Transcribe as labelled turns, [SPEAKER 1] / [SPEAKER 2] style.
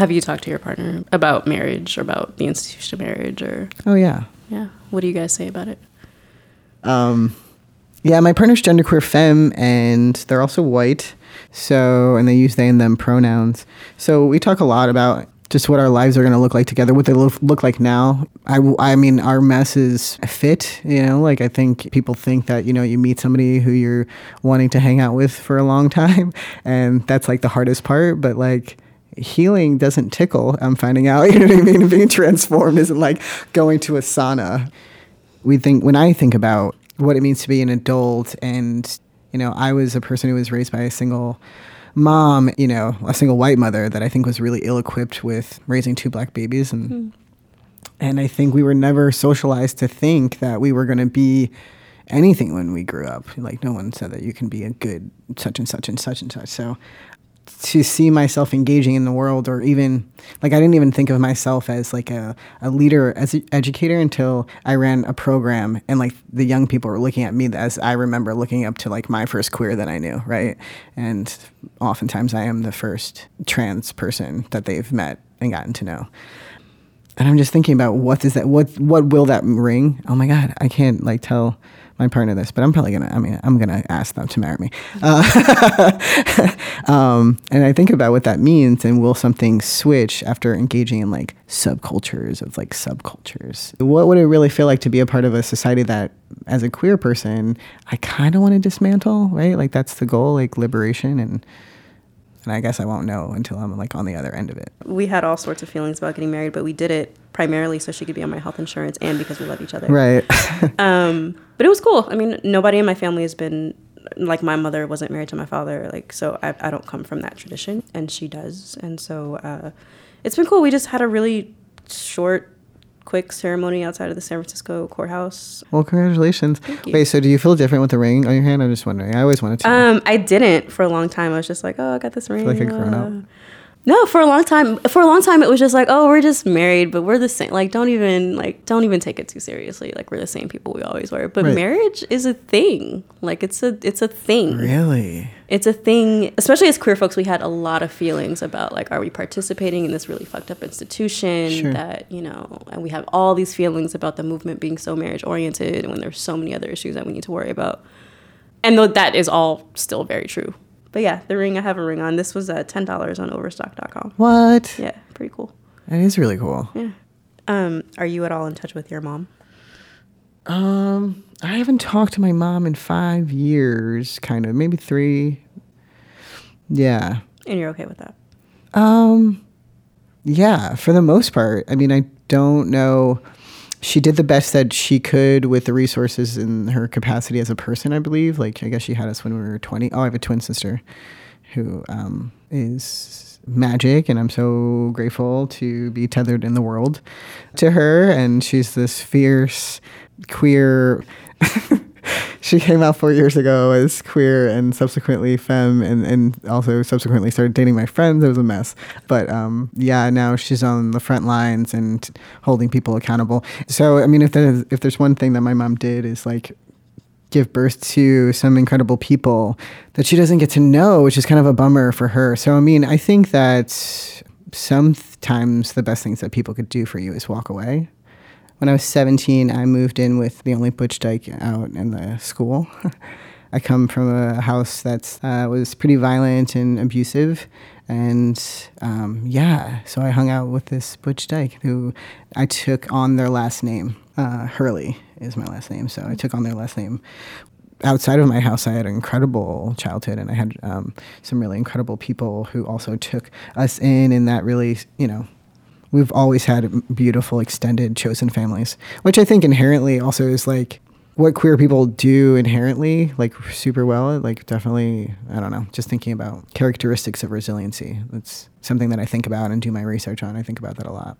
[SPEAKER 1] Have you talked to your partner about marriage or about the institution of marriage or
[SPEAKER 2] Oh yeah.
[SPEAKER 1] yeah? What do you guys say about it?
[SPEAKER 2] Um, yeah, my partner's genderqueer femme, and they're also white. So, and they use they and them pronouns. So we talk a lot about just what our lives are going to look like together, what they look, look like now. I, I mean, our mess is a fit, you know, like I think people think that, you know, you meet somebody who you're wanting to hang out with for a long time, and that's like the hardest part, but like, healing doesn't tickle. I'm finding out, you know what I mean? Being transformed isn't like going to a sauna. We think, when I think about what it means to be an adult and you know i was a person who was raised by a single mom you know a single white mother that i think was really ill equipped with raising two black babies and mm. and i think we were never socialized to think that we were going to be anything when we grew up like no one said that you can be a good such and such and such and such so to see myself engaging in the world or even like I didn't even think of myself as like a, a leader as an educator until I ran a program and like the young people were looking at me as I remember looking up to like my first queer that I knew, right? And oftentimes I am the first trans person that they've met and gotten to know. And I'm just thinking about what does that what what will that ring? Oh my god, I can't like tell my partner this, but I'm probably gonna. I mean, I'm gonna ask them to marry me. Uh, um, and I think about what that means, and will something switch after engaging in like subcultures of like subcultures? What would it really feel like to be a part of a society that, as a queer person, I kind of want to dismantle? Right, like that's the goal, like liberation and and I guess I won't know until I'm like on the other end of it.
[SPEAKER 1] We had all sorts of feelings about getting married, but we did it primarily so she could be on my health insurance and because we love each other.
[SPEAKER 2] Right.
[SPEAKER 1] um, but it was cool. I mean, nobody in my family has been like my mother wasn't married to my father, like so I, I don't come from that tradition, and she does, and so uh, it's been cool. We just had a really short quick ceremony outside of the San Francisco courthouse.
[SPEAKER 2] Well, congratulations. Wait, so do you feel different with the ring on your hand? I'm just wondering. I always wanted to.
[SPEAKER 1] Um, I didn't for a long time. I was just like, oh, I got this ring.
[SPEAKER 2] Like a grown up.
[SPEAKER 1] No, for a long time. For a long time, it was just like, oh, we're just married, but we're the same. Like, don't even like, don't even take it too seriously. Like, we're the same people we always were. But right. marriage is a thing. Like, it's a, it's a thing.
[SPEAKER 2] Really.
[SPEAKER 1] It's a thing. Especially as queer folks, we had a lot of feelings about like, are we participating in this really fucked up institution sure. that you know? And we have all these feelings about the movement being so marriage oriented, when there's so many other issues that we need to worry about. And though that is all still very true but yeah, the ring I have a ring on. This was at ten dollars on Overstock.com.
[SPEAKER 2] What?
[SPEAKER 1] Yeah, pretty cool.
[SPEAKER 2] That is really cool.
[SPEAKER 1] Yeah. Um, are you at all in touch with your mom?
[SPEAKER 2] Um, I haven't talked to my mom in five years, kind of, maybe three. Yeah.
[SPEAKER 1] And you're okay with that?
[SPEAKER 2] Um, yeah, for the most part. I mean, I don't know she did the best that she could with the resources in her capacity as a person, I believe. Like, I guess she had us when we were 20. Oh, I have a twin sister who um, is magic, and I'm so grateful to be tethered in the world to her. And she's this fierce, queer. she came out four years ago as queer and subsequently femme and, and also subsequently started dating my friends. It was a mess. But um, yeah, now she's on the front lines and holding people accountable. So, I mean, if there's, if there's one thing that my mom did is like give birth to some incredible people that she doesn't get to know, which is kind of a bummer for her. So, I mean, I think that sometimes the best things that people could do for you is walk away when I was 17, I moved in with the only butch dyke out in the school. I come from a house that uh, was pretty violent and abusive. And um, yeah, so I hung out with this butch dyke who I took on their last name. Uh, Hurley is my last name. So I took on their last name outside of my house, I had an incredible childhood, and I had um, some really incredible people who also took us in, and that really, you know, we've always had beautiful extended chosen families, which I think inherently also is like what queer people do inherently, like super well. Like definitely, I don't know. Just thinking about characteristics of resiliency. That's something that I think about and do my research on. I think about that a lot.